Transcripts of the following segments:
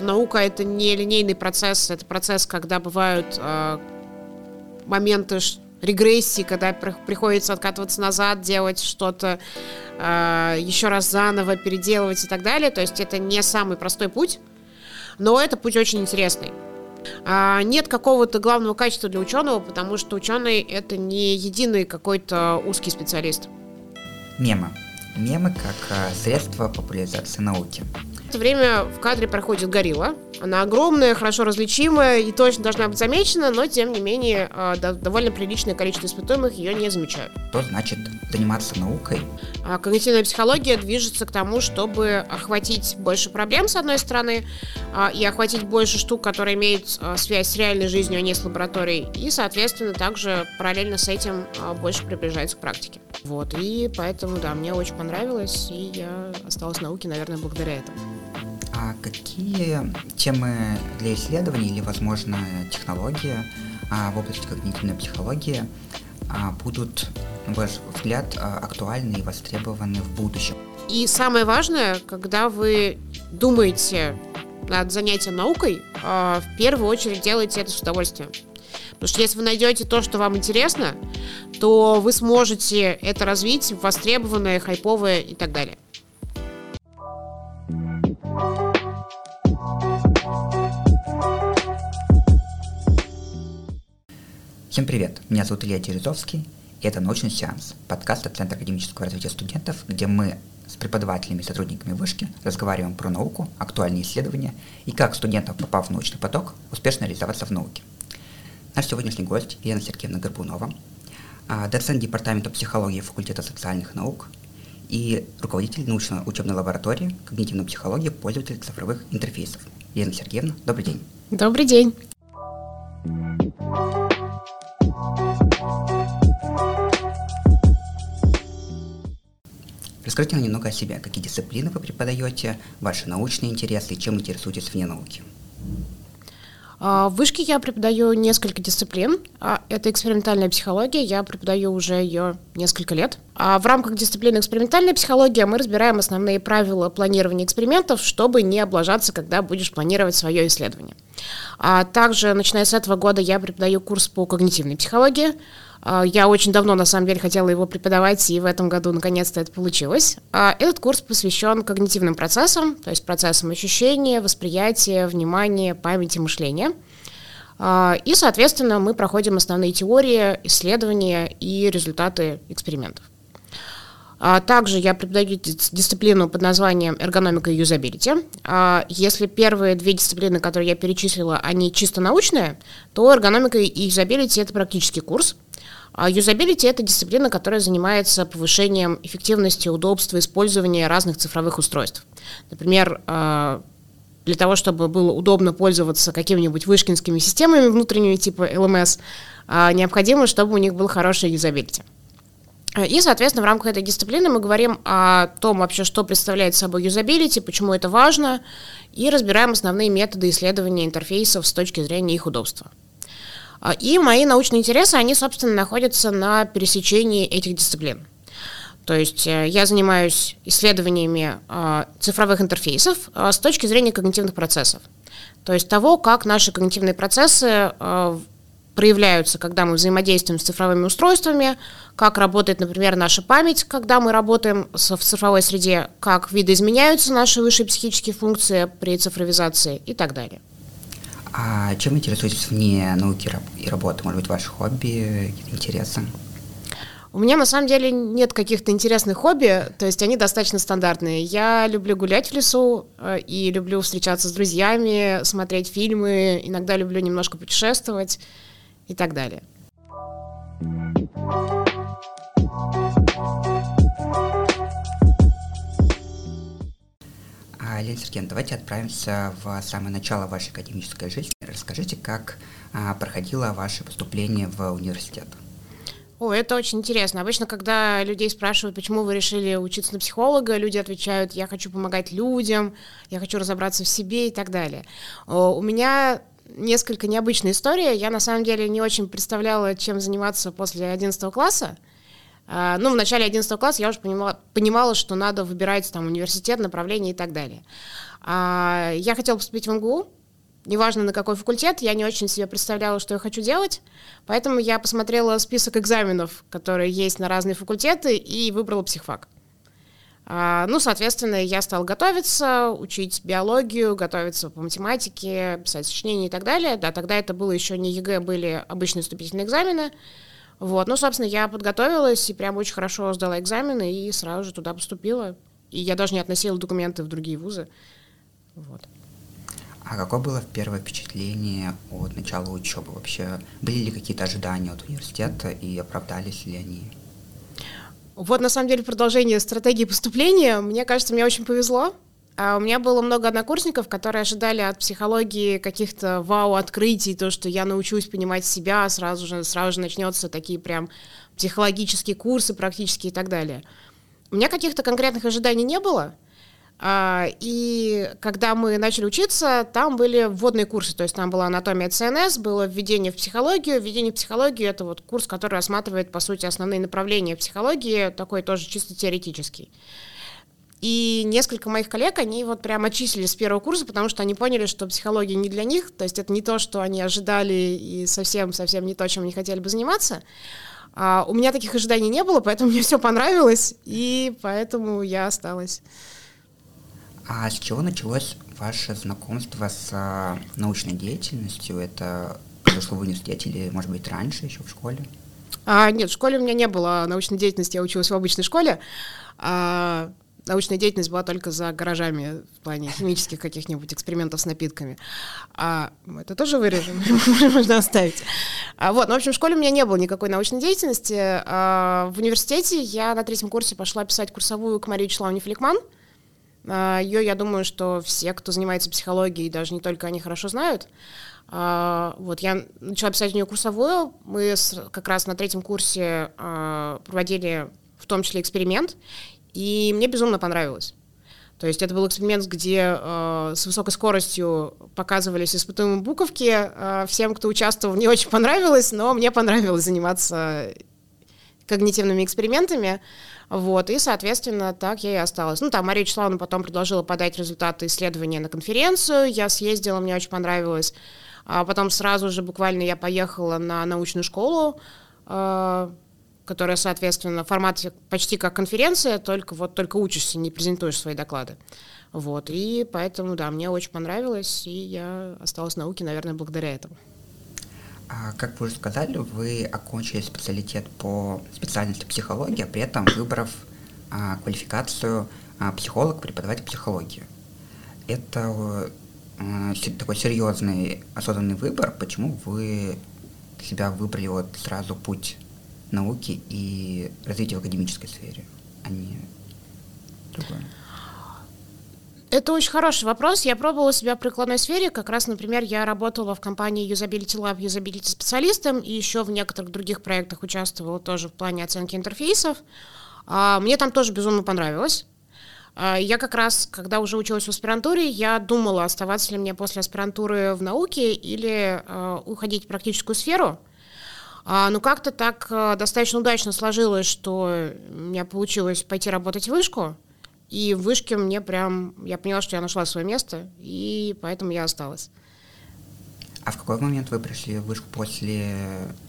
Наука это не линейный процесс, это процесс, когда бывают э, моменты регрессии, когда приходится откатываться назад, делать что-то э, еще раз заново, переделывать и так далее. То есть это не самый простой путь, но это путь очень интересный. А, нет какого-то главного качества для ученого, потому что ученый это не единый какой-то узкий специалист. Мемы. Мемы как а, средство популяризации науки это время в кадре проходит горилла. Она огромная, хорошо различимая и точно должна быть замечена, но тем не менее а, довольно приличное количество испытуемых ее не замечают. Что значит заниматься наукой? А, когнитивная психология движется к тому, чтобы охватить больше проблем, с одной стороны, а, и охватить больше штук, которые имеют связь с реальной жизнью, а не с лабораторией, и, соответственно, также параллельно с этим больше приближается к практике. Вот, и поэтому, да, мне очень понравилось, и я осталась в науке, наверное, благодаря этому. А какие темы для исследований или, возможно, технологии а, в области когнитивной психологии а, будут, на ваш взгляд, актуальны и востребованы в будущем? И самое важное, когда вы думаете над занятием наукой, в первую очередь делайте это с удовольствием. Потому что если вы найдете то, что вам интересно, то вы сможете это развить востребованное, хайповое и так далее. Всем привет, меня зовут Илья Терезовский, и это «Научный сеанс», подкаст от Центра академического развития студентов, где мы с преподавателями и сотрудниками вышки разговариваем про науку, актуальные исследования и как студентов, попав в научный поток, успешно реализоваться в науке. Наш сегодняшний гость Елена Сергеевна Горбунова, а, доцент Департамента психологии факультета социальных наук и руководитель научно-учебной лаборатории когнитивной психологии пользователей цифровых интерфейсов. Елена Сергеевна, добрый день. Добрый день. Расскажите нам немного о себе, какие дисциплины вы преподаете, ваши научные интересы чем интересуетесь вне науки. А, в вышке я преподаю несколько дисциплин. А, это экспериментальная психология, я преподаю уже ее несколько лет. А в рамках дисциплины экспериментальная психология мы разбираем основные правила планирования экспериментов, чтобы не облажаться, когда будешь планировать свое исследование. Также, начиная с этого года, я преподаю курс по когнитивной психологии. А, я очень давно, на самом деле, хотела его преподавать, и в этом году, наконец-то, это получилось. А, этот курс посвящен когнитивным процессам, то есть процессам ощущения, восприятия, внимания, памяти, мышления. А, и, соответственно, мы проходим основные теории, исследования и результаты экспериментов. Также я преподаю дисциплину под названием эргономика и юзабилити. Если первые две дисциплины, которые я перечислила, они чисто научные, то эргономика и юзабилити – это практический курс, юзабилити – это дисциплина, которая занимается повышением эффективности, удобства использования разных цифровых устройств. Например, а, для того, чтобы было удобно пользоваться какими-нибудь вышкинскими системами внутренними типа LMS, а, необходимо, чтобы у них был хороший юзабилити. И, соответственно, в рамках этой дисциплины мы говорим о том вообще, что представляет собой юзабилити, почему это важно, и разбираем основные методы исследования интерфейсов с точки зрения их удобства. А, и мои научные интересы, они, собственно, находятся на пересечении этих дисциплин. То есть э, я занимаюсь исследованиями а, цифровых интерфейсов а, с точки зрения когнитивных процессов. То есть того, как наши когнитивные процессы проявляются, когда мы взаимодействуем с цифровыми устройствами, как работает, например, наша память, когда мы работаем в цифровой среде, как видоизменяются наши высшие психические функции при цифровизации и так далее. А чем интересуетесь вне науки и работы? Может быть, ваши хобби, интересы? У меня на самом деле нет каких-то интересных хобби, то есть они достаточно стандартные. Я люблю гулять в лесу э, и люблю встречаться с друзьями, смотреть фильмы, иногда люблю немножко путешествовать и так далее. Лена Сергеевна, давайте отправимся в самое начало вашей академической жизни. Расскажите, как а, проходило ваше поступление в университет. О, это очень интересно. Обычно, когда людей спрашивают, почему вы решили учиться на психолога, люди отвечают, я хочу помогать людям, я хочу разобраться в себе и так далее. У меня несколько необычная история. Я на самом деле не очень представляла, чем заниматься после 11 класса. А, ну, в начале 11 класса я уже понимала, понимала, что надо выбирать там университет, направление и так далее. А, я хотела поступить в МГУ, неважно на какой факультет, я не очень себе представляла, что я хочу делать, поэтому я посмотрела список экзаменов, которые есть на разные факультеты, и выбрала психфак. А, ну, соответственно, я стала готовиться, учить биологию, готовиться по математике, писать сочинения и так далее. Да, тогда это было еще не ЕГЭ, были обычные вступительные экзамены. Вот, ну, собственно, я подготовилась и прям очень хорошо сдала экзамены и сразу же туда поступила. И я даже не относила документы в другие вузы. Вот. А какое было первое впечатление от начала учебы? Вообще были ли какие-то ожидания от университета и оправдались ли они? Вот на самом деле продолжение стратегии поступления. Мне кажется, мне очень повезло. А у меня было много однокурсников, которые ожидали от психологии каких-то вау-открытий, то, что я научусь понимать себя, сразу же, сразу же начнется такие прям психологические курсы практически и так далее. У меня каких-то конкретных ожиданий не было, а, и когда мы начали учиться, там были вводные курсы, то есть там была анатомия ЦНС, было введение в психологию. Введение в психологию — это вот курс, который рассматривает, по сути, основные направления психологии, такой тоже чисто теоретический. И несколько моих коллег, они вот прям отчислили с первого курса, потому что они поняли, что психология не для них, то есть это не то, что они ожидали, и совсем-совсем не то, чем они хотели бы заниматься. А у меня таких ожиданий не было, поэтому мне все понравилось, и поэтому я осталась. А с чего началось ваше знакомство с а, научной деятельностью? Это произошло в университете или, может быть, раньше, еще в школе? А, нет, в школе у меня не было научной деятельности, я училась в обычной школе. А, научная деятельность была только за гаражами в плане химических каких-нибудь экспериментов с напитками. А, это тоже вырежем, можно оставить. А, вот, ну, в общем, в школе у меня не было никакой научной деятельности. А, в университете я на третьем курсе пошла писать курсовую к Марии Вячеславовне Феликман. А, Ее, я думаю, что все, кто занимается психологией, даже не только они хорошо знают. А, вот я начала писать у нее курсовую. Мы как раз на третьем курсе а, проводили в том числе эксперимент, и мне безумно понравилось. То есть это был эксперимент, где э, с высокой скоростью показывались испытуемые буковки. Э, всем, кто участвовал, не очень понравилось, но мне понравилось заниматься когнитивными экспериментами. Вот, и, соответственно, так я и осталась. Ну, там Мария Вячеславовна потом предложила подать результаты исследования на конференцию. Я съездила, мне очень понравилось. А потом сразу же буквально я поехала на научную школу, э, которая, соответственно, в формате почти как конференция, только вот только учишься, не презентуешь свои доклады. Вот, и поэтому, да, мне очень понравилось, и я осталась в науке, наверное, благодаря этому. А, как вы уже сказали, вы окончили специалитет по специальности психология, при этом выбрав а, квалификацию а, психолог, преподаватель психологии. Это а, такой серьезный осознанный выбор. Почему вы себя выбрали вот сразу путь науки и развития в академической сфере, а не другое? Это очень хороший вопрос. Я пробовала себя в прикладной сфере. Как раз, например, я работала в компании Usability Lab Usability специалистом и еще в некоторых других проектах участвовала тоже в плане оценки интерфейсов. А, мне там тоже безумно понравилось. А, я как раз, когда уже училась в аспирантуре, я думала, оставаться ли мне после аспирантуры в науке или а, уходить в практическую сферу. Но как-то так достаточно удачно сложилось, что у меня получилось пойти работать в вышку. И в вышке мне прям, я поняла, что я нашла свое место, и поэтому я осталась. А в какой момент вы пришли в вышку после,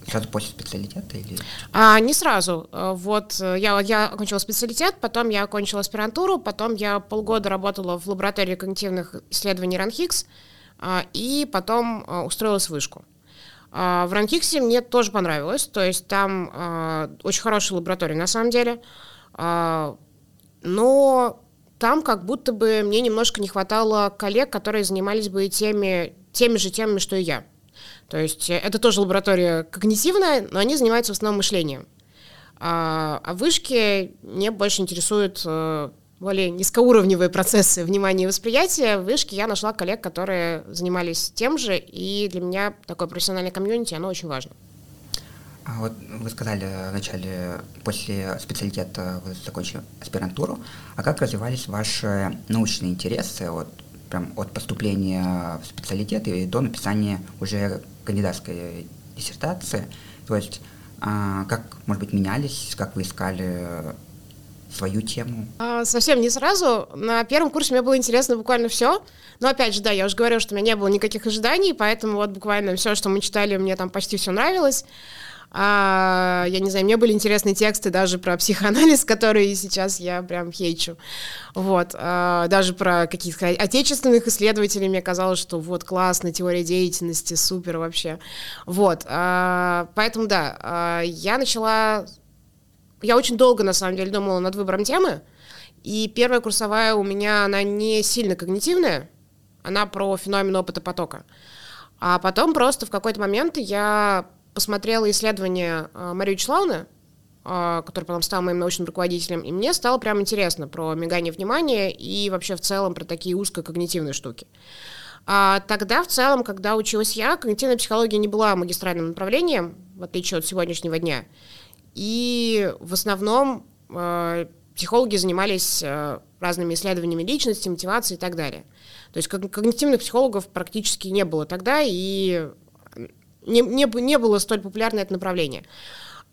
сразу после специалитета или? А, не сразу. А, вот э, я, я окончила специалитет, потом я окончила аспирантуру, потом я полгода работала в лаборатории когнитивных исследований РАНХИКС, и потом а, устроилась в вышку. В Ранхиксе мне тоже понравилось, то есть там очень хорошая лаборатория на самом деле но там как будто бы мне немножко не хватало коллег, которые занимались бы теми, теми же темами, что и я. То есть это тоже лаборатория когнитивная, но они занимаются в основном мышлением. А, а вышки мне больше интересуют э, более низкоуровневые процессы внимания и восприятия. В вышке я нашла коллег, которые занимались тем же, и для меня такое профессиональное комьюнити, оно очень важно. А вот вы сказали вначале, после специалитета вы закончили аспирантуру, а как развивались ваши научные интересы вот, прям от поступления в специалитет и до написания уже кандидатской диссертации? То есть а, как, может быть, менялись, как вы искали свою тему? А, совсем не сразу. На первом курсе мне было интересно буквально все. Но опять же, да, я уже говорила, что у меня не было никаких ожиданий, поэтому вот буквально все, что мы читали, мне там почти все нравилось. А, я не знаю, мне были интересны тексты даже про психоанализ, которые сейчас я прям хейчу. Вот. А, даже про каких-то отечественных исследователей мне казалось, что вот классно, теория деятельности, супер вообще. Вот. А, поэтому, да, а, я начала... Я очень долго, на самом деле, думала над выбором темы, и первая курсовая у меня, она не сильно когнитивная, она про феномен опыта потока. А потом просто в какой-то момент я посмотрела исследование э, Марии Вячеславовны, э, который потом стал моим научным руководителем, и мне стало прям интересно про мигание внимания и вообще в целом про такие узкокогнитивные штуки. А тогда в целом, когда училась я, когнитивная психология не была магистральным направлением, в отличие от сегодняшнего дня. И в основном э, психологи занимались э, разными исследованиями личности, мотивации и так далее. То есть когнитивных психологов практически не было тогда, и не, не, не было столь популярно это направление.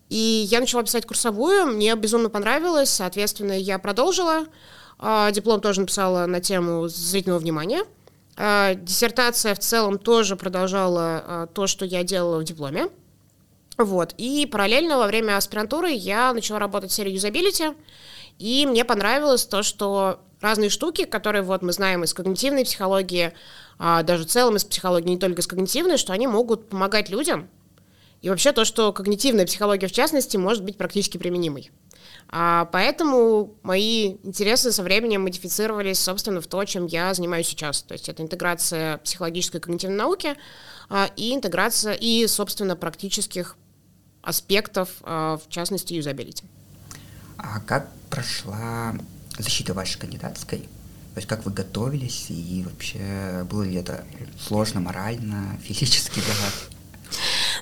И я начала писать курсовую, мне безумно понравилось, соответственно, я продолжила. А, диплом тоже написала на тему зрительного внимания. А, диссертация в целом тоже продолжала а, то, что я делала в дипломе. Вот. И параллельно во время аспирантуры я начала работать в серии юзабилити, и мне понравилось то, что разные штуки, которые вот мы знаем из когнитивной психологии, а, даже в целом из психологии, не только из когнитивной, что они могут помогать людям. И вообще то, что когнитивная психология в частности может быть практически применимой. А, поэтому мои интересы со временем модифицировались, собственно, в то, чем я занимаюсь сейчас. То есть это интеграция психологической и когнитивной науки а, и интеграция и, собственно, практических аспектов, а, в частности, юзабилити. А как прошла защита вашей кандидатской? То есть как вы готовились и вообще было ли это сложно морально, физически для вас?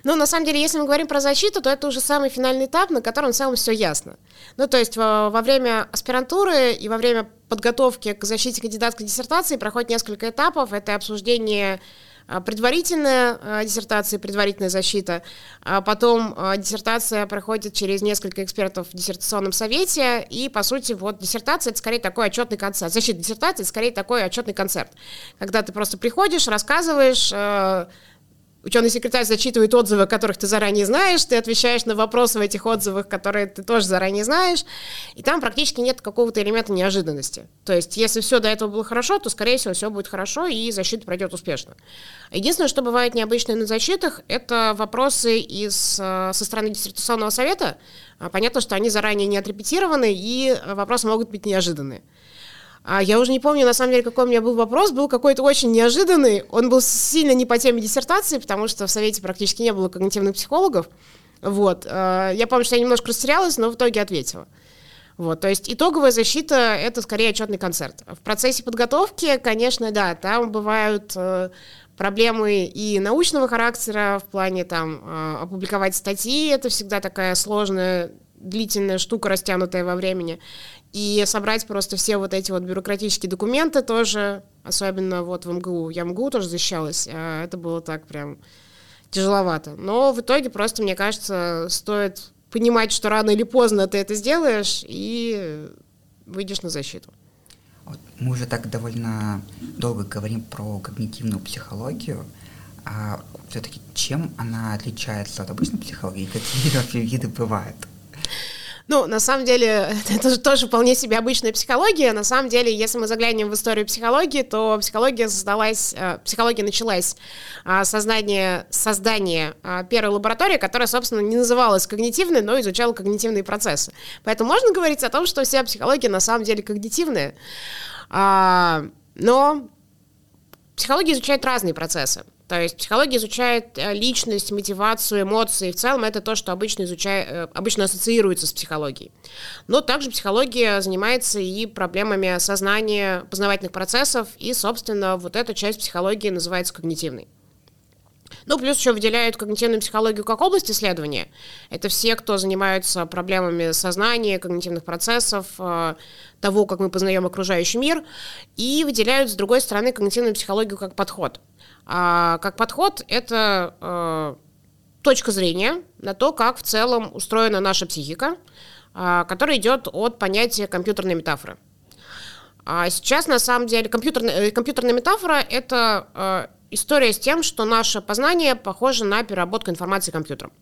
Ну, на самом деле, если мы говорим про защиту, то это уже самый финальный этап, на котором в целом все ясно. Ну, то есть во, во время аспирантуры и во время подготовки к защите кандидатской диссертации проходит несколько этапов. Это обсуждение предварительная а, диссертация, предварительная защита, а потом диссертация проходит через несколько экспертов в диссертационном совете, и, по сути, вот диссертация — это скорее такой отчетный концерт. Защита диссертации — это скорее такой отчетный концерт, когда ты просто приходишь, рассказываешь, Ученый секретарь зачитывает отзывы, которых ты заранее знаешь, ты отвечаешь на вопросы в этих отзывах, которые ты тоже заранее знаешь, и там практически нет какого-то элемента неожиданности. То есть, если все до этого было хорошо, то, скорее всего, все будет хорошо, и защита пройдет успешно. Единственное, что бывает необычно на защитах, это вопросы из, э, со стороны диссертационного совета. А понятно, что они заранее не отрепетированы, и вопросы могут быть неожиданные. А я уже не помню, на самом деле, какой у меня был вопрос. Был какой-то очень неожиданный. Он был сильно не по теме диссертации, потому что в Совете практически не было когнитивных психологов. Вот. А, я помню, что я немножко растерялась, но в итоге ответила. Вот, то есть итоговая защита — это скорее отчетный концерт. В процессе подготовки, конечно, да, там бывают э, проблемы и научного характера в плане там э, опубликовать статьи, это всегда такая сложная длительная штука, растянутая во времени. И собрать просто все вот эти вот бюрократические документы тоже, особенно вот в МГУ. Я МГУ тоже защищалась, а это было так прям тяжеловато. Но в итоге просто, мне кажется, стоит понимать, что рано или поздно ты это сделаешь и выйдешь на защиту. Мы уже так довольно долго говорим про когнитивную психологию. А все-таки чем она отличается от обычной психологии? Какие вообще виды бывают? Ну, на самом деле, это тоже вполне себе обычная психология. На самом деле, если мы заглянем в историю психологии, то психология создалась, э, психология началась а, создание, создание а, первой лаборатории, которая, собственно, не называлась когнитивной, но изучала когнитивные процессы. Поэтому можно говорить о том, что вся психология на самом деле когнитивная. А, но психология изучает разные процессы. То есть психология изучает э, личность, мотивацию, эмоции. В целом это то, что обычно, изучает, э, обычно ассоциируется с психологией. Но также психология занимается и проблемами сознания, познавательных процессов, и, собственно, вот эта часть психологии называется когнитивной. Ну, плюс еще выделяют когнитивную психологию как область исследования. Это все, кто занимаются проблемами сознания, когнитивных процессов, э, того, как мы познаем окружающий мир, и выделяют, с другой стороны, когнитивную психологию как подход. А как подход это э, точка зрения на то, как в целом устроена наша психика, который идет от понятия компьютерной метафоры. А сейчас, на самом деле, компьютерная, э, компьютерная метафора — это история с тем, что наше познание похоже на переработку информации компьютером.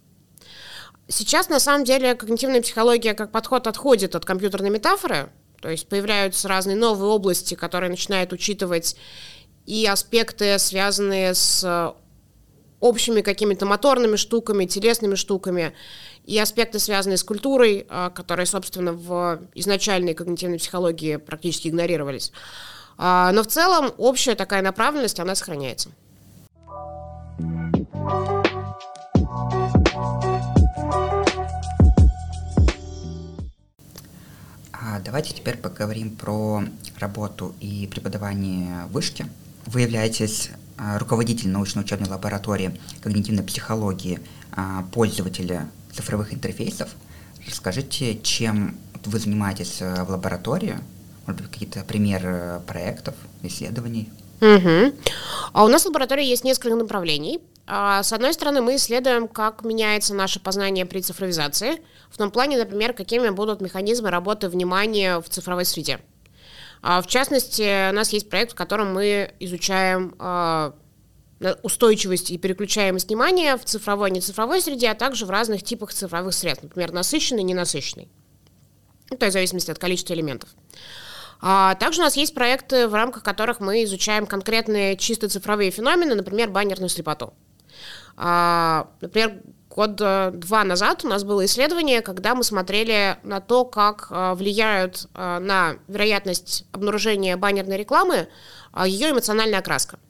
Сейчас, на самом деле, когнитивная психология как подход отходит от компьютерной метафоры, то есть появляются разные новые области, которые начинают учитывать и аспекты, связанные с общими какими-то моторными штуками, телесными штуками, и аспекты, связанные с культурой, а, которые, собственно, в изначальной когнитивной психологии практически игнорировались. А, но в целом общая такая направленность, она сохраняется. А давайте теперь поговорим про работу и преподавание в вышке. Вы являетесь а, руководителем научно-учебной лаборатории когнитивной психологии а, пользователя цифровых интерфейсов. Расскажите, чем вы занимаетесь в лаборатории, может быть, какие-то примеры проектов, исследований? Угу. А у нас в лаборатории есть несколько направлений. А, с одной стороны, мы исследуем, как меняется наше познание при цифровизации, в том плане, например, какими будут механизмы работы внимания в цифровой среде. А, в частности, у нас есть проект, в котором мы изучаем а, устойчивость и переключаемость внимания в цифровой и нецифровой среде, а также в разных типах цифровых средств, например, насыщенный и ненасыщенный. Ну, то есть в зависимости от количества элементов. А также у нас есть проекты, в рамках которых мы изучаем конкретные чисто цифровые феномены, например, баннерную слепоту. Например, год два назад у нас было исследование, когда мы смотрели на то, как а, влияют а, на вероятность обнаружения баннерной рекламы ее эмоциональная окраска.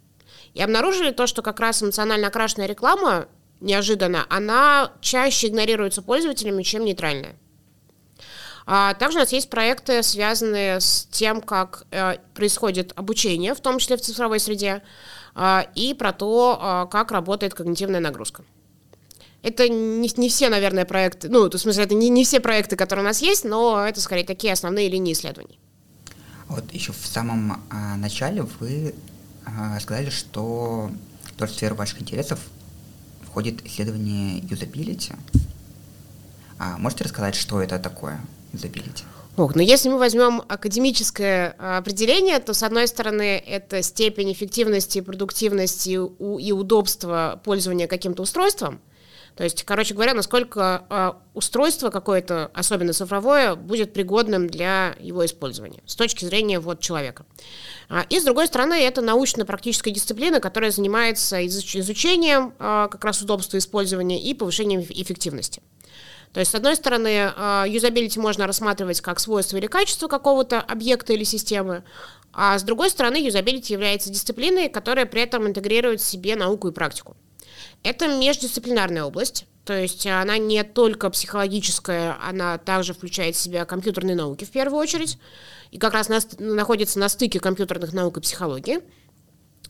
И обнаружили то, что как раз эмоционально окрашенная реклама, неожиданно, она чаще игнорируется пользователями, чем нейтральная. А также у нас есть проекты, связанные с тем, как э, происходит обучение, в том числе в цифровой среде, э, и про то, э, как работает когнитивная нагрузка. Это не, не все, наверное, проекты, ну, в смысле, это не, не все проекты, которые у нас есть, но это скорее такие основные линии исследований. Вот еще в самом а, начале вы а, сказали, что тоже в сферу ваших интересов входит исследование юзабилити. А можете рассказать, что это такое? юзабилити? Ох, но если мы возьмем академическое а, определение, то, с одной стороны, это степень эффективности, продуктивности и удобства пользования каким-то устройством. То есть, короче говоря, насколько э, устройство какое-то, особенно цифровое, будет пригодным для его использования с точки зрения вот, человека. А, и, с другой стороны, это научно-практическая дисциплина, которая занимается изучением э, как раз удобства использования и повышением эффективности. То есть, с одной стороны, а, юзабилити можно рассматривать как свойство или качество какого-то объекта или системы, а с другой стороны, юзабилити является дисциплиной, которая при этом интегрирует в себе науку и практику. Это междисциплинарная область, то есть она не только психологическая, она также включает в себя компьютерные науки в первую очередь, и как раз находится на стыке компьютерных наук и психологии.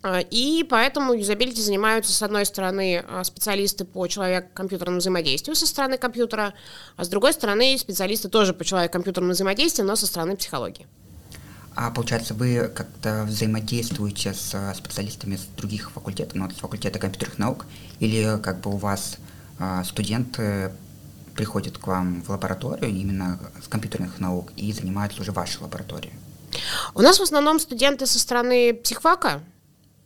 А, и поэтому юзабилити занимаются, с одной стороны, а, специалисты по человек-компьютерному взаимодействию со стороны компьютера, а с другой стороны, специалисты тоже по человек-компьютерному взаимодействию, но со стороны психологии. А получается, вы как-то взаимодействуете с специалистами с других факультетов, ну, с факультета компьютерных наук, или как бы у вас студенты приходят к вам в лабораторию именно с компьютерных наук и занимаются уже вашей лаборатории? У нас в основном студенты со стороны психфака,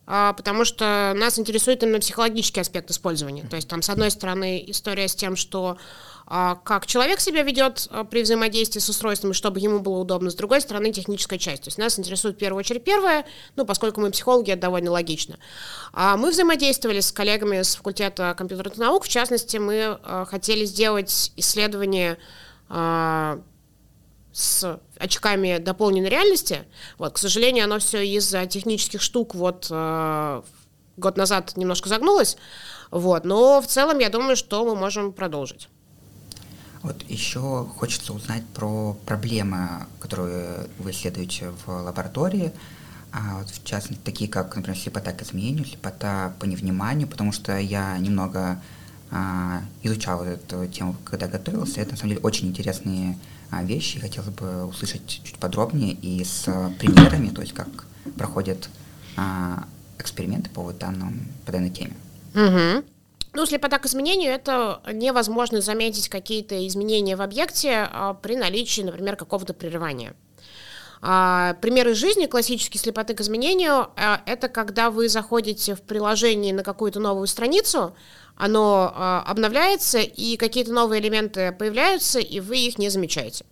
а, потому что нас интересует именно психологический аспект использования. То есть там, с одной стороны, история с тем, что а, как человек себя ведет а, при взаимодействии с устройством, чтобы ему было удобно, с другой стороны, техническая часть. То есть нас интересует в первую очередь первое, ну, поскольку мы психологи, это довольно логично. А мы взаимодействовали с коллегами с факультета компьютерных наук, в частности, мы хотели сделать исследование с очками дополненной реальности. Вот, к сожалению, оно все из-за технических штук вот э, год назад немножко загнулось. Вот, но в целом я думаю, что мы можем продолжить. Вот еще хочется узнать про проблемы, которые вы исследуете в лаборатории, а вот в частности такие как, например, слепота к изменению, слепота по невниманию, потому что я немного а, изучал эту тему, когда готовился. Это на самом деле очень интересные а, вещи. Хотелось бы услышать чуть подробнее и с примерами, то есть как проходят а, эксперименты по, вот данным, по данной теме. Угу. Ну, слепота к изменению – это невозможно заметить какие-то изменения в объекте а, при наличии, например, какого-то прерывания. А, примеры жизни классической слепоты к изменению а, – это когда вы заходите в приложение на какую-то новую страницу, оно обновляется, и какие-то новые элементы появляются, и вы их не замечаете.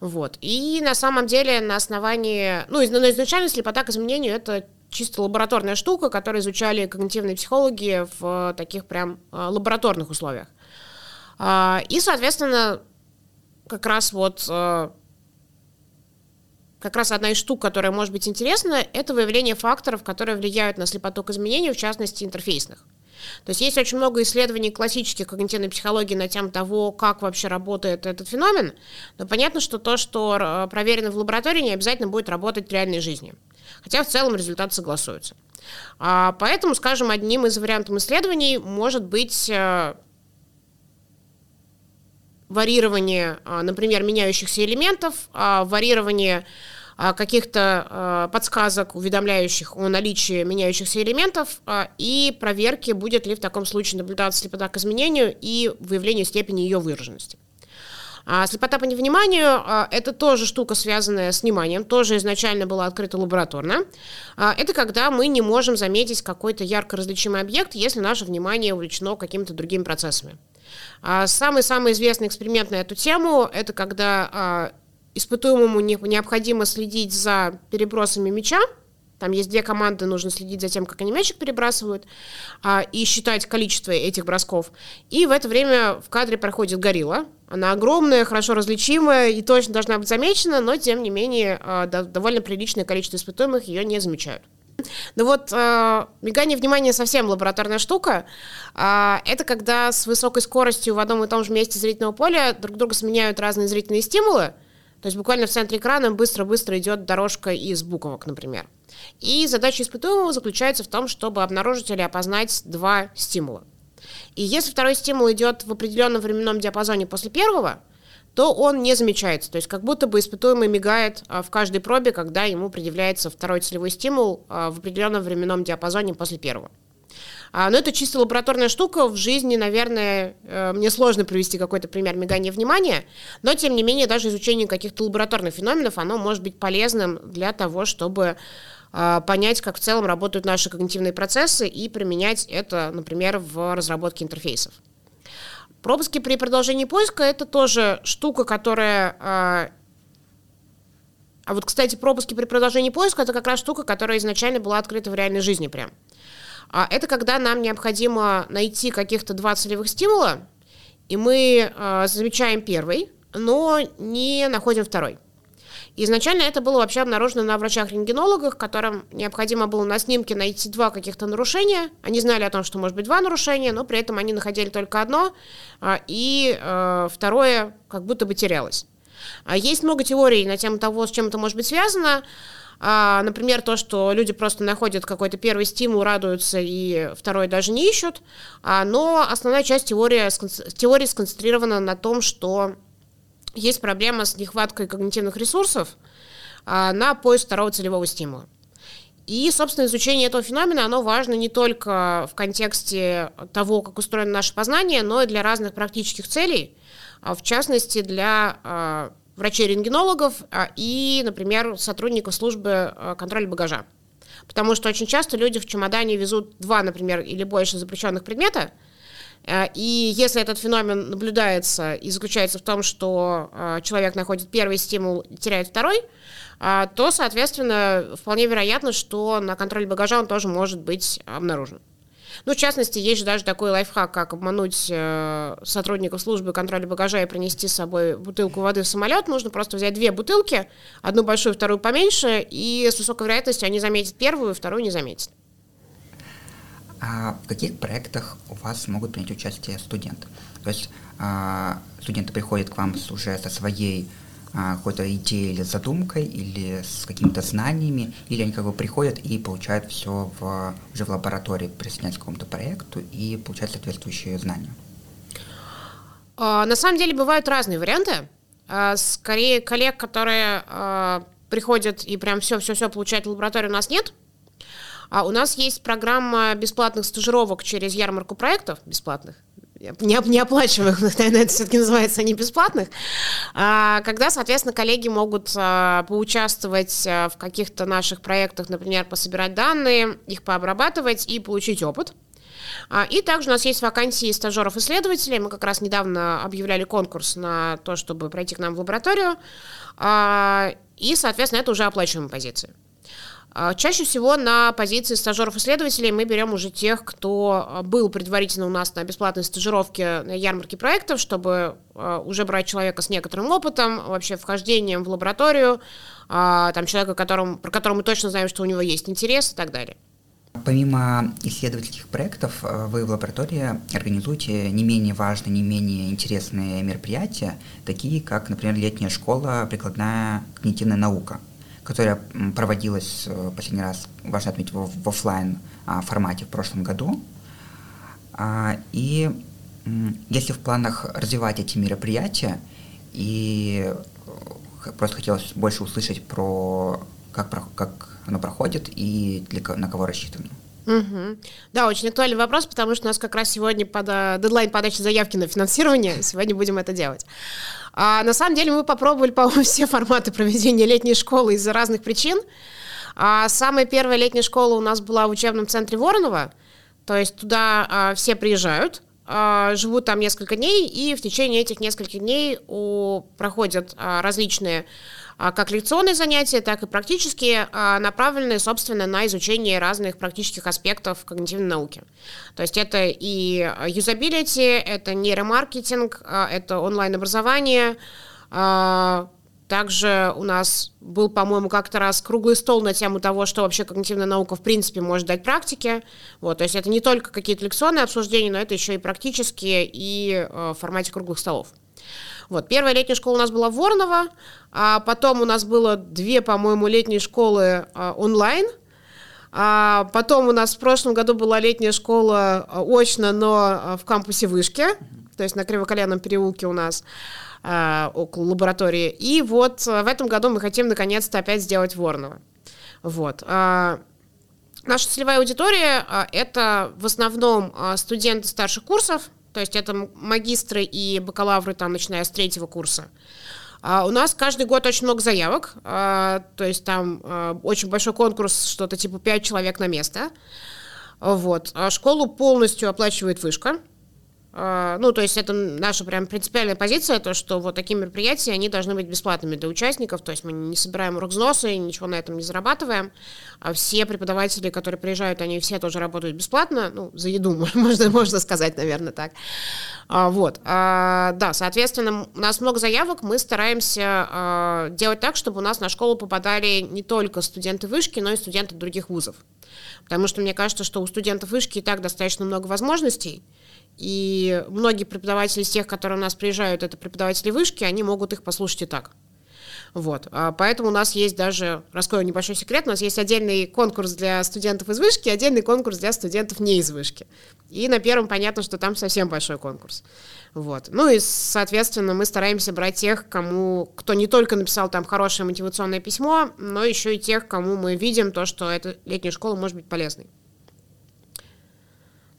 Вот. И на самом деле на основании... Ну, изначально слепота к изменению – это чисто лабораторная штука, которую изучали когнитивные психологи в таких прям а, лабораторных условиях. А, и, соответственно, как раз вот а, как раз одна из штук, которая может быть интересна, это выявление факторов, которые влияют на слепоту к изменению, в частности, интерфейсных. То есть есть очень много исследований классических когнитивной психологии на тему того, как вообще работает этот феномен, но понятно, что то, что проверено в лаборатории, не обязательно будет работать в реальной жизни хотя в целом результаты согласуются. А, поэтому, скажем, одним из вариантов исследований может быть а, варьирование, а, например, меняющихся элементов, а, варьирование а, каких-то а, подсказок, уведомляющих о наличии меняющихся элементов, а, и проверки, будет ли в таком случае наблюдаться слепота к изменению и выявлению степени ее выраженности. А слепота по невниманию а, – это тоже штука, связанная с вниманием, тоже изначально была открыта лабораторно. А, это когда мы не можем заметить какой-то ярко различимый объект, если наше внимание увлечено какими-то другими процессами. А, самый-самый известный эксперимент на эту тему – это когда а, испытуемому необходимо следить за перебросами мяча, там есть две команды, нужно следить за тем, как они мячик перебрасывают, а, и считать количество этих бросков. И в это время в кадре проходит горилла. Она огромная, хорошо различимая и точно должна быть замечена, но, тем не менее, а, довольно приличное количество испытуемых ее не замечают. Ну вот, э, мигание внимания совсем лабораторная штука. Э, это когда с высокой скоростью в одном и том же месте зрительного поля друг друга сменяют разные зрительные стимулы. То есть буквально в центре экрана быстро-быстро идет дорожка из буквок, например. И задача испытуемого заключается в том, чтобы обнаружить или опознать два стимула. И если второй стимул идет в определенном временном диапазоне после первого, то он не замечается. То есть как будто бы испытуемый мигает а, в каждой пробе, когда ему предъявляется второй целевой стимул а, в определенном временном диапазоне после первого. А, но это чисто лабораторная штука. В жизни, наверное, э, мне сложно привести какой-то пример мигания внимания, но, тем не менее, даже изучение каких-то лабораторных феноменов, оно может быть полезным для того, чтобы понять, как в целом работают наши когнитивные процессы и применять это, например, в разработке интерфейсов. Пропуски при продолжении поиска – это тоже штука, которая а, а вот, кстати, пропуски при продолжении поиска – это как раз штука, которая изначально была открыта в реальной жизни прям. А это когда нам необходимо найти каких-то два целевых стимула, и мы замечаем первый, но не находим второй. Изначально это было вообще обнаружено на врачах-рентгенологах, которым необходимо было на снимке найти два каких-то нарушения. Они знали о том, что может быть два нарушения, но при этом они находили только одно, а, и э, второе как будто бы терялось. А есть много теорий на тему того, с чем это может быть связано. А, например, то, что люди просто находят какой-то первый стимул, радуются, и второй даже не ищут. Но основная часть теории, теории сконцентрирована на том, что есть проблема с нехваткой когнитивных ресурсов а, на поиск второго целевого стимула. И, собственно, изучение этого феномена, оно важно не только в контексте того, как устроено наше познание, но и для разных практических целей, а в частности, для а, врачей-рентгенологов и, например, сотрудников службы контроля багажа. Потому что очень часто люди в чемодане везут два, например, или больше запрещенных предмета, и если этот феномен наблюдается и заключается в том, что человек находит первый стимул теряет второй, то, соответственно, вполне вероятно, что на контроле багажа он тоже может быть обнаружен. Ну, в частности, есть же даже такой лайфхак, как обмануть э, сотрудников службы контроля багажа и принести с собой бутылку воды в самолет. Нужно просто взять две бутылки, одну большую, вторую поменьше, и с высокой вероятностью они заметят первую, вторую не заметят. А в каких проектах у вас могут принять участие студенты? То есть а, студенты приходят к вам уже со своей а, какой-то идеей или задумкой, или с какими-то знаниями, или они как бы приходят и получают все в, уже в лаборатории, присоединяются к какому-то проекту и получают соответствующие знания? А, на самом деле бывают разные варианты. А, скорее, коллег, которые приходят и прям все-все-все получают в лаборатории, у нас нет. А у нас есть программа бесплатных стажировок через ярмарку проектов бесплатных неоплачиваемых, наверное, это все-таки называется не бесплатных, а, когда, соответственно, коллеги могут а, поучаствовать а, в каких-то наших проектах, например, пособирать данные, их пообрабатывать и получить опыт. И также у нас есть вакансии стажеров-исследователей. Мы как раз недавно объявляли конкурс на то, чтобы пройти к нам в лабораторию. И, соответственно, это уже оплачиваемые позиции. А, чаще всего на позиции стажеров-исследователей мы берем уже тех, кто а, был предварительно у нас на бесплатной стажировке на ярмарке проектов, чтобы а, уже брать человека с некоторым опытом, вообще вхождением в лабораторию, там человека, которым, про которого мы точно знаем, что у него есть интерес и так далее. Помимо исследовательских проектов, вы в лаборатории организуете не менее важные, не менее интересные мероприятия, такие как, например, летняя школа «Прикладная когнитивная наука», которая проводилась э, последний раз, важно отметить, в, офлайн а, формате в прошлом году. А, и если в планах развивать эти мероприятия, и э, просто хотелось больше услышать про как, как оно проходит и для, на кого рассчитано. Угу. Да, очень актуальный вопрос, потому что у нас как раз сегодня под, дедлайн подачи заявки на финансирование. Сегодня будем это делать. А, на самом деле мы попробовали, по-моему, все форматы проведения летней школы из-за разных причин. А, самая первая летняя школа у нас была в учебном центре Воронова. То есть туда а, все приезжают, а, живут там несколько дней, и в течение этих нескольких дней у, проходят а, различные как лекционные занятия, так и практические, а, направленные, собственно, на изучение разных практических аспектов когнитивной науки. То есть это и юзабилити, это нейромаркетинг, а, это онлайн-образование, также у нас был, по-моему, как-то раз круглый стол на тему того, что вообще когнитивная наука в принципе может дать практике. Вот, то есть это не только какие-то лекционные обсуждения, но это еще и практические и в формате круглых столов. Вот, первая летняя школа у нас была в Воронова, а потом у нас было две, по-моему, летние школы а, онлайн, а потом у нас в прошлом году была летняя школа а, очно, но а, в кампусе Вышки, то есть на Кривоколенном переулке у нас а, около лаборатории. И вот в этом году мы хотим наконец-то опять сделать Воронова. Вот. А, наша целевая аудитория а, это в основном студенты старших курсов, то есть это магистры и бакалавры там, начиная с третьего курса. А у нас каждый год очень много заявок, а, то есть там а, очень большой конкурс, что-то типа 5 человек на место. Вот. А школу полностью оплачивает вышка. А, ну, то есть это наша прям принципиальная позиция, то, что вот такие мероприятия, они должны быть бесплатными для участников, то есть мы не собираем рукзносы, ничего на этом не зарабатываем, а все преподаватели, которые приезжают, они все тоже работают бесплатно, ну, за еду, можно, можно сказать, наверное, так. А, вот, а, да, соответственно, у нас много заявок, мы стараемся а, делать так, чтобы у нас на школу попадали не только студенты вышки, но и студенты других вузов. Потому что мне кажется, что у студентов вышки и так достаточно много возможностей, и многие преподаватели из тех, которые у нас приезжают, это преподаватели вышки, они могут их послушать и так. Вот. А поэтому у нас есть даже, раскрою небольшой секрет, у нас есть отдельный конкурс для студентов из вышки, отдельный конкурс для студентов не из вышки. И на первом понятно, что там совсем большой конкурс. Вот. Ну и, соответственно, мы стараемся брать тех, кому, кто не только написал там хорошее мотивационное письмо, но еще и тех, кому мы видим то, что эта летняя школа может быть полезной.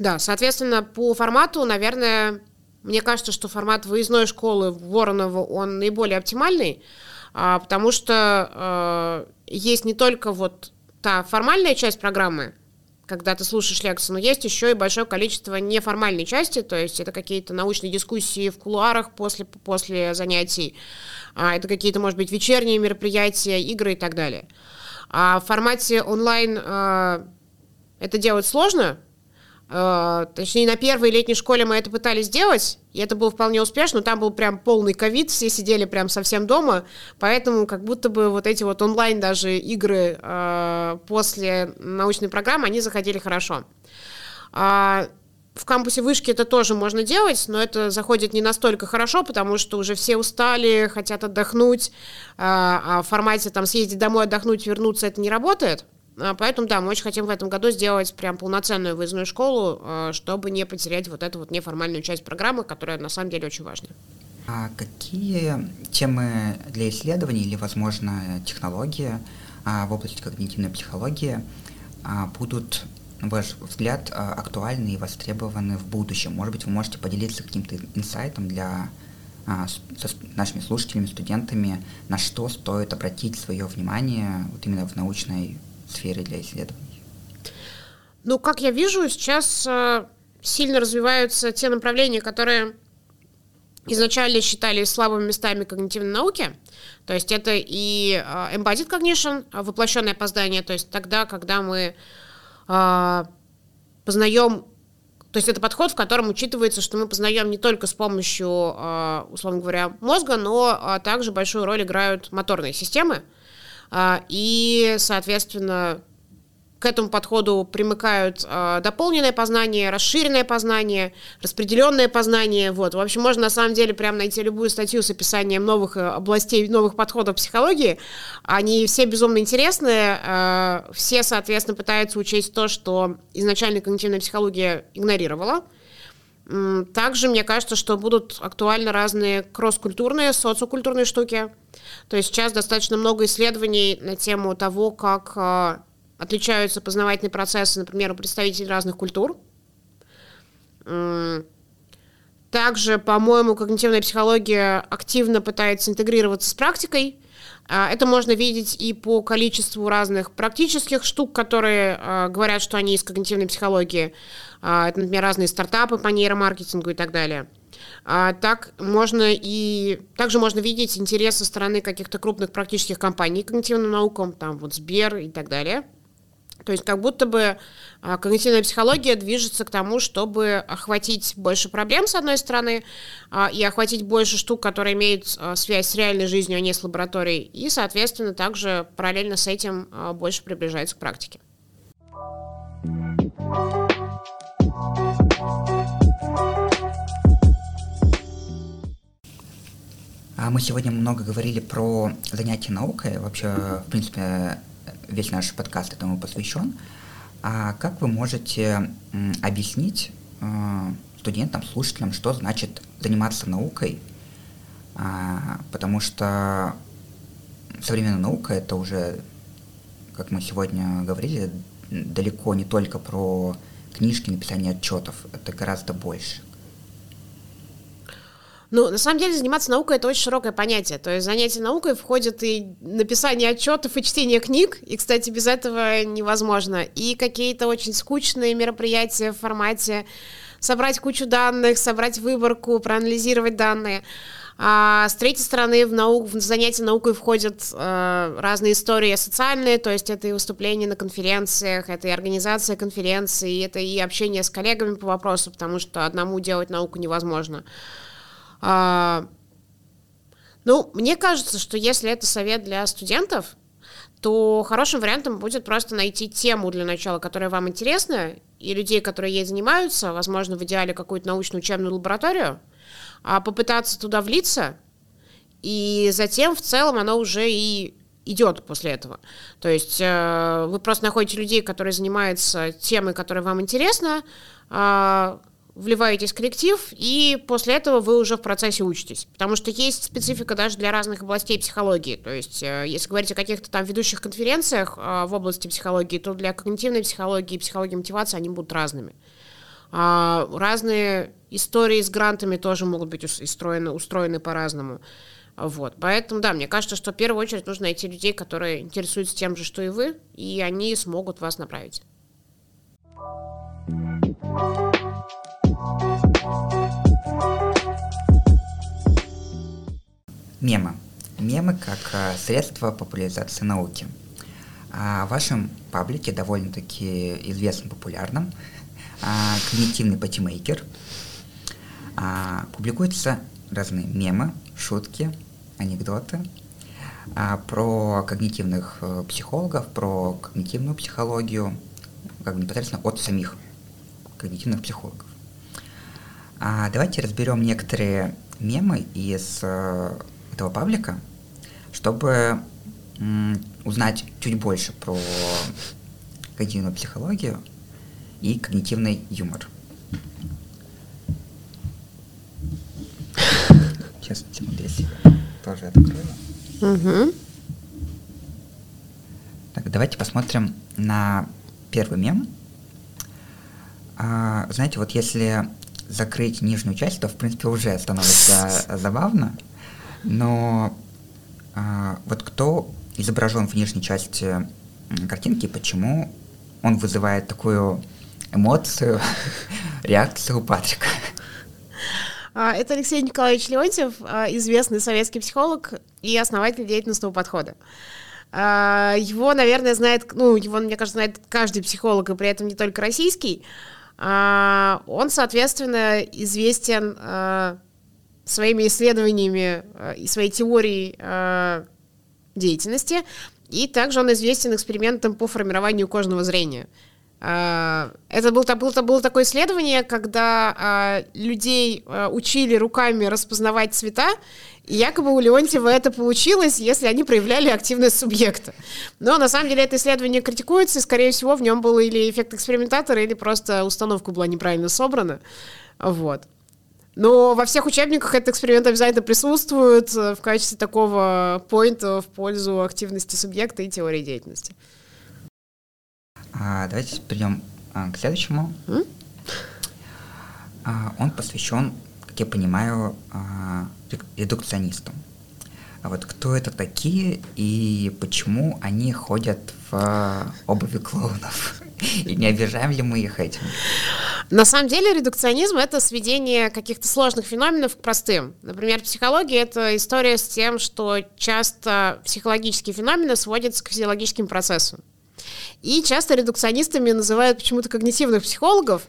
Да, соответственно, по формату, наверное, мне кажется, что формат выездной школы Воронова, он наиболее оптимальный, а, потому что а, есть не только вот та формальная часть программы, когда ты слушаешь лекции, но есть еще и большое количество неформальной части, то есть это какие-то научные дискуссии в кулуарах после, после занятий, а, это какие-то, может быть, вечерние мероприятия, игры и так далее. А в формате онлайн это делать сложно, точнее, на первой летней школе мы это пытались сделать, и это было вполне успешно. Там был прям полный ковид, все сидели прям совсем дома, поэтому как будто бы вот эти вот онлайн даже игры uh, после научной программы, они заходили хорошо. Uh, в кампусе вышки это тоже можно делать, но это заходит не настолько хорошо, потому что уже все устали, хотят отдохнуть, а в формате там съездить домой, отдохнуть, вернуться это не работает. А, поэтому, да, мы очень хотим в этом году сделать прям полноценную выездную школу, а, чтобы не потерять вот эту вот неформальную часть программы, которая на самом деле очень важна. А какие темы для исследований или, возможно, технологии в области когнитивной психологии а, будут, на ваш взгляд, а, актуальны и востребованы в будущем? Может быть, вы можете поделиться каким-то инсайтом для а, со нашими слушателями, студентами, на что стоит обратить свое внимание вот именно в научной сфере для исследований? Ну, как я вижу, сейчас э, сильно развиваются те направления, которые изначально считались слабыми местами когнитивной науки. То есть это и uh, embodied cognition, воплощенное познание, то есть тогда, когда мы uh, познаем то есть это подход, в котором учитывается, что мы познаем не только с помощью, условно говоря, мозга, но также большую роль играют моторные системы. И, соответственно, к этому подходу примыкают э, дополненное познание, расширенное познание, распределенное познание. Вот. В общем, можно на самом деле прям найти любую статью с описанием новых э, областей, новых подходов психологии. Они все безумно интересные. Э, все, соответственно, пытаются учесть то, что изначально когнитивная психология игнорировала. Также мне кажется, что будут актуальны разные кросс-культурные, социокультурные штуки. То есть сейчас достаточно много исследований на тему того, как э, отличаются познавательные процессы, например, у представителей разных культур. Также, по-моему, когнитивная психология активно пытается интегрироваться с практикой. А, это можно видеть и по количеству разных практических штук, которые а, говорят, что они из когнитивной психологии. А, это, например, разные стартапы по нейромаркетингу и так далее. Так можно и также можно видеть интерес со стороны каких-то крупных практических компаний когнитивным наукам, там вот Сбер и так далее. То есть как будто бы а, когнитивная психология движется к тому, чтобы охватить больше проблем, с одной стороны, а, и охватить больше штук, которые имеют а, связь с реальной жизнью, а не с лабораторией, и, соответственно, также параллельно с этим больше приближается к практике. Мы сегодня много говорили про занятия наукой. Вообще, в принципе, весь наш подкаст этому посвящен. А как вы можете объяснить э, студентам, слушателям, что значит заниматься наукой? А, потому что современная наука это уже, как мы сегодня говорили, далеко не только про книжки, написание отчетов, это гораздо больше. Ну, на самом деле, заниматься наукой — это очень широкое понятие. То есть занятие наукой входит и написание отчетов, и чтение книг. И, кстати, без этого невозможно. И какие-то очень скучные мероприятия в формате собрать кучу данных, собрать выборку, проанализировать данные. А с третьей стороны, в, наук, в занятия наукой входят э, разные истории социальные, то есть это и выступления на конференциях, это и организация конференций, это и общение с коллегами по вопросу, потому что одному делать науку невозможно. А, ну, мне кажется, что если это совет для студентов, то хорошим вариантом будет просто найти тему для начала, которая вам интересна, и людей, которые ей занимаются, возможно, в идеале какую-то научную учебную лабораторию, а попытаться туда влиться, и затем в целом оно уже и идет после этого. То есть э, вы просто находите людей, которые занимаются темой, которая вам интересна, э, вливаетесь в коллектив, и после этого вы уже в процессе учитесь. Потому что есть специфика даже для разных областей психологии. То есть, э, если говорить о каких-то там ведущих конференциях э, в области психологии, то для когнитивной психологии и психологии мотивации они будут разными. А, разные истории с грантами тоже могут быть устроены, устроены по-разному. Вот. Поэтому, да, мне кажется, что в первую очередь нужно найти людей, которые интересуются тем же, что и вы, и они смогут вас направить. Мемы. Мемы как э, средство популяризации науки. А в вашем паблике довольно-таки известным, популярным а, когнитивный патимейкер. А, публикуются разные мемы, шутки, анекдоты про когнитивных э, психологов, про когнитивную психологию, как бы непосредственно от самих когнитивных психологов. Давайте разберем некоторые мемы из э, этого паблика, чтобы узнать чуть больше про когнитивную психологию и когнитивный юмор. Сейчас, секунду, я тоже открою. Угу. Так, давайте посмотрим на первый мем. А, знаете, вот если закрыть нижнюю часть, то, в принципе, уже становится забавно. Но а, вот кто изображен в нижней части картинки, почему он вызывает такую эмоцию, реакцию у Патрика? А, это Алексей Николаевич Леонтьев, а, известный советский психолог и основатель деятельностного подхода. А, его, наверное, знает, ну, его, мне кажется, знает каждый психолог, и при этом не только российский. Он, соответственно, известен своими исследованиями и своей теорией деятельности, и также он известен экспериментом по формированию кожного зрения – а, это было, было, было такое исследование, когда людей учили руками распознавать цвета, и якобы у Леонтьева это получилось, если они проявляли активность субъекта. Но на самом деле это исследование критикуется, и, скорее всего, в нем был или эффект экспериментатора, или просто установка была неправильно собрана. Вот. Но во всех учебниках этот эксперимент обязательно присутствует э, в качестве такого поинта в пользу активности субъекта и теории деятельности. А, давайте перейдем а, к следующему. Mm? А, он посвящен, как я понимаю, а, редукционистам. А вот кто это такие и почему они ходят в обуви клоунов? И не обижаем ли мы их этим? На самом деле редукционизм — это сведение каких-то сложных феноменов к простым. Например, психология — это история с тем, что часто психологические феномены сводятся к физиологическим процессам. И часто редукционистами называют почему-то когнитивных психологов,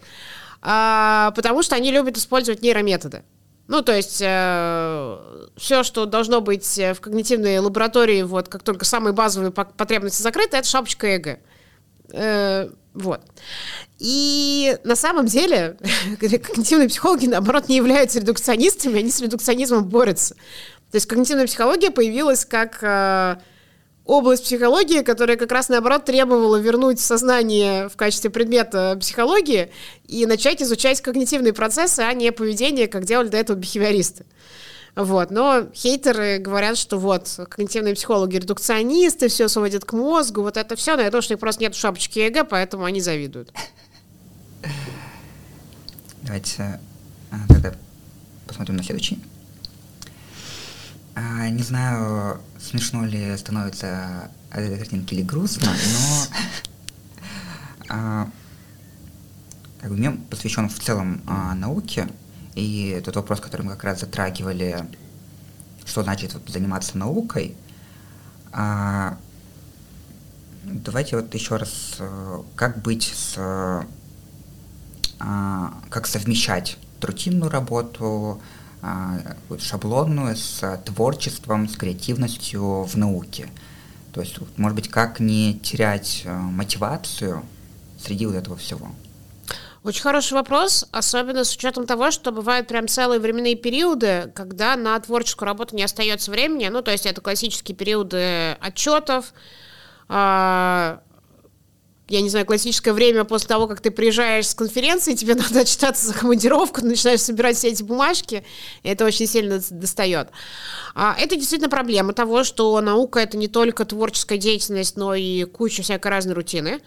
а, потому что они любят использовать нейрометоды. Ну, то есть э, все, что должно быть в когнитивной лаборатории, вот как только самые базовые потребности закрыты, это шапочка эго. Вот. И на самом деле когнитивные психологи, наоборот, не являются редукционистами, они с редукционизмом борются. То есть когнитивная психология появилась как э, область психологии, которая как раз наоборот требовала вернуть сознание в качестве предмета психологии и начать изучать когнитивные процессы, а не поведение, как делали до этого бихевиористы. Вот. Но хейтеры говорят, что вот, когнитивные психологи редукционисты, все сводят к мозгу, вот это все, но я думаю, что у них просто нет шапочки ЭЭГ, поэтому они завидуют. Давайте а, тогда посмотрим на следующий. А, не знаю, смешно ли становится от этой картинки или грустно, но а, как бы мем посвящен в целом а, науке, и тот вопрос, который мы как раз затрагивали, что значит заниматься наукой, а, давайте вот еще раз, э, как быть с, а, как совмещать рутинную работу, а, шаблонную с творчеством, с креативностью в науке. То есть, может быть, как не терять э, мотивацию среди вот этого всего? Очень хороший вопрос, особенно с учетом того, что бывают прям целые временные периоды, когда на творческую работу не остается времени. Ну, то есть это классические периоды отчетов, а, я не знаю, классическое время после того, как ты приезжаешь с конференции, тебе надо отчитаться за командировку, начинаешь собирать все эти бумажки, и это очень сильно достает. А это действительно проблема того, что наука — это не только творческая деятельность, но и куча всякой разной рутины.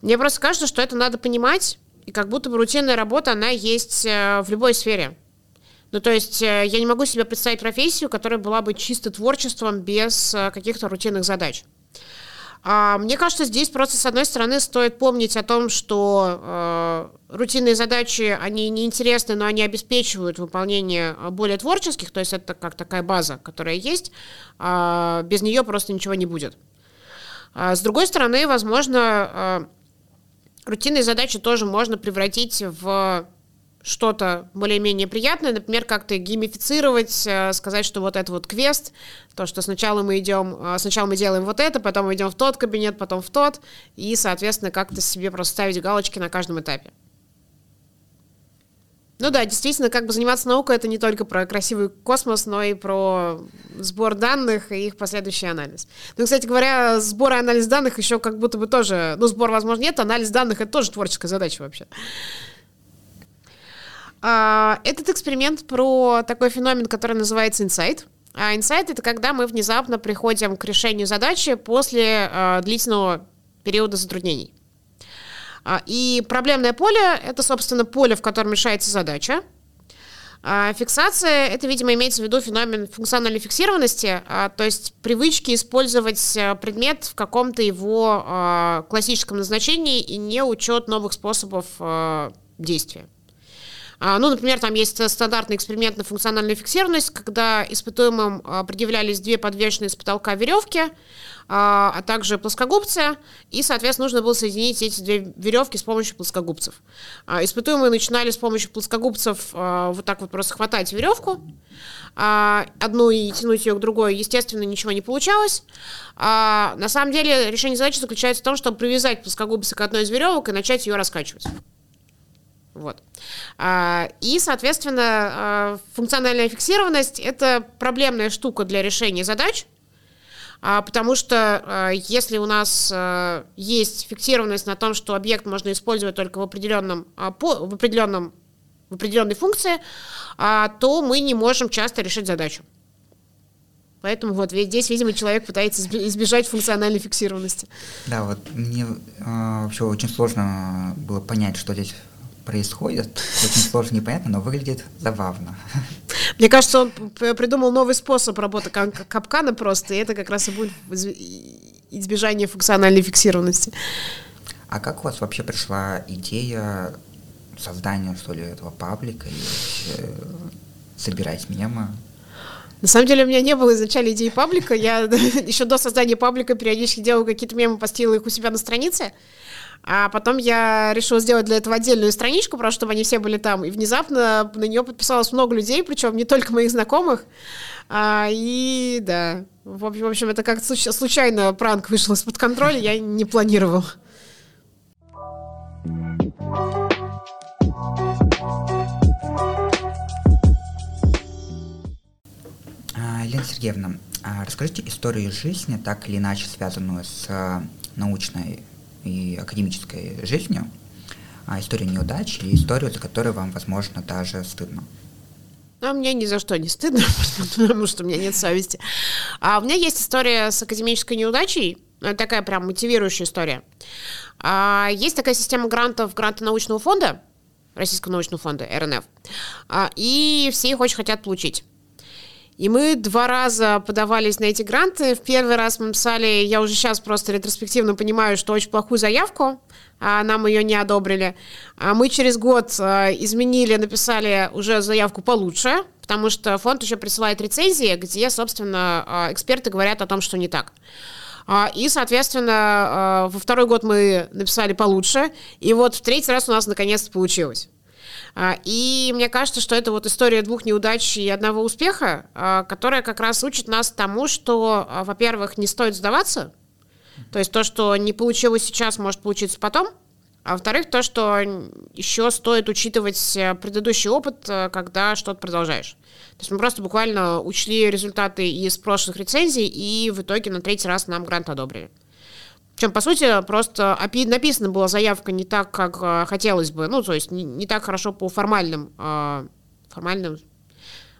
Мне просто кажется, что это надо понимать, и как будто бы рутинная работа, она есть э, в любой сфере. Ну, то есть э, я не могу себе представить профессию, которая была бы чисто творчеством без э, каких-то рутинных задач. А, мне кажется, здесь просто, с одной стороны, стоит помнить о том, что э, рутинные задачи, они неинтересны, но они обеспечивают выполнение э, более творческих, то есть это как такая база, которая есть, э, без нее просто ничего не будет. А, с другой стороны, возможно, э, рутинные задачи тоже можно превратить в что-то более-менее приятное, например, как-то геймифицировать, э, сказать, что вот это вот квест, то, что сначала мы идем, э, сначала мы делаем вот это, потом мы идем в тот кабинет, потом в тот, и, соответственно, как-то себе просто ставить галочки на каждом этапе. Ну да, действительно, как бы заниматься наукой это не только про красивый космос, но и про сбор данных и их последующий анализ. Ну, кстати говоря, сбор и анализ данных еще как будто бы тоже, ну, сбор, возможно, нет, анализ данных это тоже творческая задача вообще. А, этот эксперимент про такой феномен, который называется инсайт. А инсайт — это когда мы внезапно приходим к решению задачи после а, длительного периода затруднений. А, и проблемное поле — это, собственно, поле, в котором решается задача. А фиксация — это, видимо, имеется в виду феномен функциональной фиксированности, а, то есть привычки использовать а, предмет в каком-то его а, классическом назначении и не учет новых способов а, действия. Ну, например, там есть стандартный эксперимент на функциональную фиксированность, когда испытуемым предъявлялись две подвешенные с потолка веревки, а, а также плоскогубцы, и, соответственно, нужно было соединить эти две веревки с помощью плоскогубцев. Испытуемые начинали с помощью плоскогубцев вот так вот просто хватать веревку, одну и тянуть ее к другой, естественно, ничего не получалось. На самом деле решение задачи заключается в том, чтобы привязать плоскогубцы к одной из веревок и начать ее раскачивать. Вот. А, и, соответственно, а, функциональная фиксированность — это проблемная штука для решения задач, а, потому что если у нас есть фиксированность на том, что объект можно использовать только в определенном, в определенном в определенной функции, то мы не можем часто решить задачу. Поэтому вот здесь, видимо, человек пытается избежать функциональной фиксированности. Да, вот мне вообще очень сложно было понять, что здесь происходит. Очень сложно, непонятно, но выглядит забавно. Мне кажется, он придумал новый способ работы капкана просто, и это как раз и будет избежание функциональной фиксированности. А как у вас вообще пришла идея создания, что ли, этого паблика и собирать мемы? На самом деле у меня не было изначально идеи паблика. Я еще до создания паблика периодически делала какие-то мемы, постила их у себя на странице. А потом я решила сделать для этого отдельную страничку, просто чтобы они все были там. И внезапно на нее подписалось много людей, причем не только моих знакомых. А, и да, в общем, это как случайно пранк вышел из-под контроля, я не планировал. А, Елена Сергеевна, а расскажите историю жизни, так или иначе связанную с научной и академической жизнью, а историю неудач и историю, за которую вам, возможно, даже стыдно. А мне ни за что не стыдно, потому что у меня нет совести. А у меня есть история с академической неудачей, такая прям мотивирующая история. А, есть такая система грантов, гранты научного фонда, Российского научного фонда, РНФ, а, и все их очень хотят получить. И мы два раза подавались на эти гранты. В первый раз мы писали, я уже сейчас просто ретроспективно понимаю, что очень плохую заявку, а нам ее не одобрили. А мы через год а, изменили, написали уже заявку получше, потому что фонд еще присылает рецензии, где, собственно, а, эксперты говорят о том, что не так. И, соответственно, во второй год мы написали получше, и вот в третий раз у нас наконец-то получилось. А, и мне кажется, что это вот история двух неудач и одного успеха, а, которая как раз учит нас тому, что, а, во-первых, не стоит сдаваться, то есть то, что не получилось сейчас, может получиться потом, а во-вторых, то, что еще стоит учитывать э, предыдущий опыт, э, когда что-то продолжаешь. То есть мы просто буквально учли результаты из прошлых рецензий, и в итоге на третий раз нам грант одобрили. Причем, по сути, просто написана была заявка не так, как э, хотелось бы. Ну, то есть не, не так хорошо по формальным, э, формальным...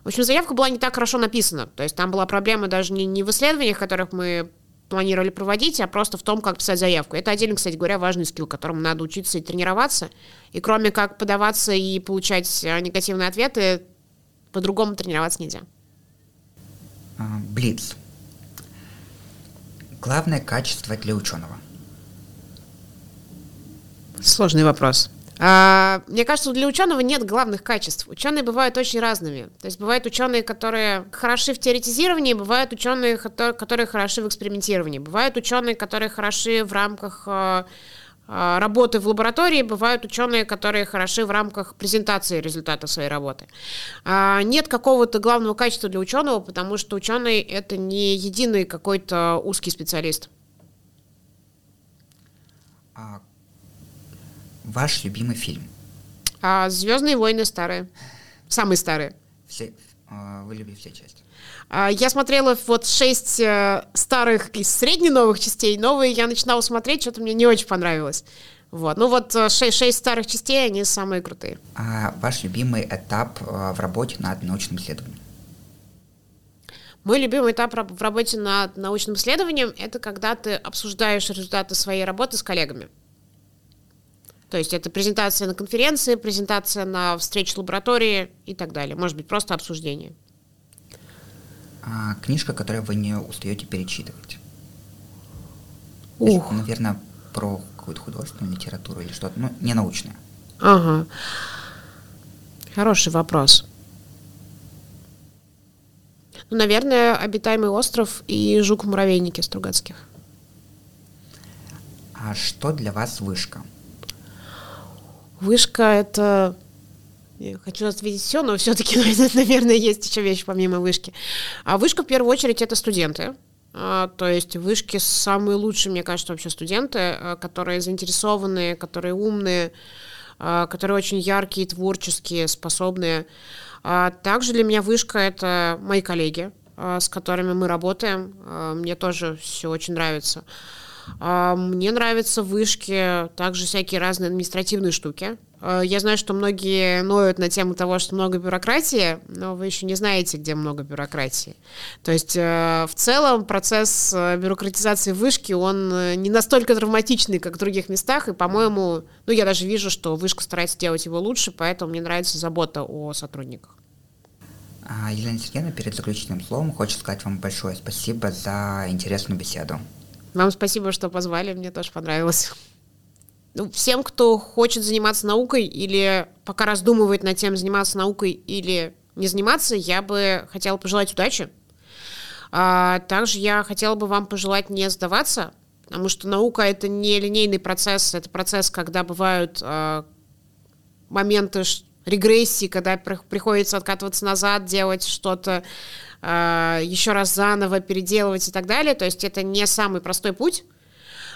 В общем, заявка была не так хорошо написана. То есть там была проблема даже не, не в исследованиях, которых мы планировали проводить, а просто в том, как писать заявку. Это отдельно, кстати говоря, важный скилл, которому надо учиться и тренироваться. И кроме как подаваться и получать э, негативные ответы, по-другому тренироваться нельзя. А, Блиц. Главное качество для ученого? Сложный вопрос. А, мне кажется, для ученого нет главных качеств. Ученые бывают очень разными. То есть бывают ученые, которые хороши в теоретизировании, бывают ученые, которые хороши в экспериментировании, бывают ученые, которые хороши в рамках а, работы в лаборатории, бывают ученые, которые хороши в рамках презентации результатов своей работы. Нет какого-то главного качества для ученого, потому что ученый это не единый какой-то узкий специалист. А ваш любимый фильм? А, Звездные войны старые. Самые старые. Все, а, вы любите все части? А, я смотрела вот шесть э, старых и средне-новых частей. Новые я начинала смотреть, что-то мне не очень понравилось. Вот. Ну вот э, шесть, шесть старых частей, они самые крутые. А ваш любимый этап э, в работе над научным исследованием? Мой любимый этап в работе над научным исследованием – это когда ты обсуждаешь результаты своей работы с коллегами. То есть это презентация на конференции, презентация на встрече лаборатории и так далее. Может быть, просто обсуждение. А, книжка, которую вы не устаете перечитывать. Ух. Наверное, про какую-то художественную литературу или что-то, ну, не научное. Ага. Хороший вопрос. Ну, наверное, «Обитаемый остров» и «Жук-муравейники» Стругацких. А что для вас вышка? Вышка — это... Я хочу ответить все, но все-таки, наверное, есть еще вещи помимо вышки. А вышка, в первую очередь, это студенты. А, то есть вышки самые лучшие, мне кажется, вообще студенты, а, которые заинтересованные, которые умные, а, которые очень яркие, творческие, способные. Также для меня вышка — это мои коллеги, с которыми мы работаем. Мне тоже все очень нравится. А, мне нравятся вышки, также всякие разные административные штуки. А, я знаю, что многие ноют на тему того, что много бюрократии, но вы еще не знаете, где много бюрократии. То есть э, в целом процесс э, бюрократизации вышки, он э, не настолько травматичный, как в других местах, и, по-моему, ну, я даже вижу, что вышка старается делать его лучше, поэтому мне нравится забота о сотрудниках. А, Елена Сергеевна, перед заключительным словом хочу сказать вам большое спасибо за интересную беседу. Вам спасибо, что позвали, мне тоже понравилось. Ну, всем, кто хочет заниматься наукой или пока раздумывает над тем, заниматься наукой или не заниматься, я бы хотела пожелать удачи. А, также я хотела бы вам пожелать не сдаваться, потому что наука это не линейный процесс, это процесс, когда бывают а, моменты регрессии, когда приходится откатываться назад, делать что-то а, еще раз заново переделывать и так далее. То есть это не самый простой путь,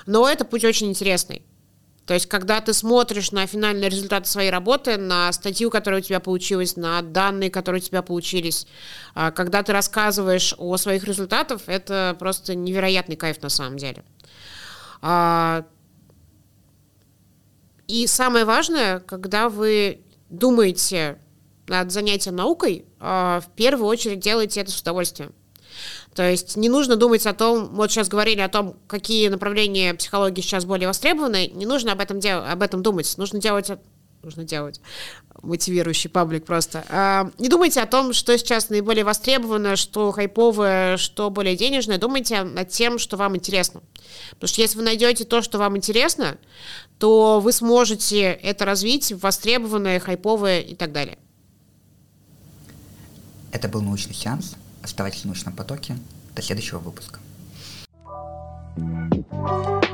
но это путь очень интересный. То есть, когда ты смотришь на финальный результат своей работы, на статью, которая у тебя получилась, на данные, которые у тебя получились, а, когда ты рассказываешь о своих результатах, это просто невероятный кайф на самом деле. А, и самое важное, когда вы думаете над занятием наукой, а, в первую очередь делайте это с удовольствием. То есть не нужно думать о том, вот сейчас говорили о том, какие направления психологии сейчас более востребованы, не нужно об этом, дел, об этом думать, нужно делать нужно делать мотивирующий паблик просто. А, не думайте о том, что сейчас наиболее востребовано, что хайповое, что более денежное. Думайте над тем, что вам интересно. Потому что если вы найдете то, что вам интересно, то вы сможете это развить востребованное, хайповое и так далее. Это был научный сеанс. Оставайтесь в научном потоке. До следующего выпуска. thank you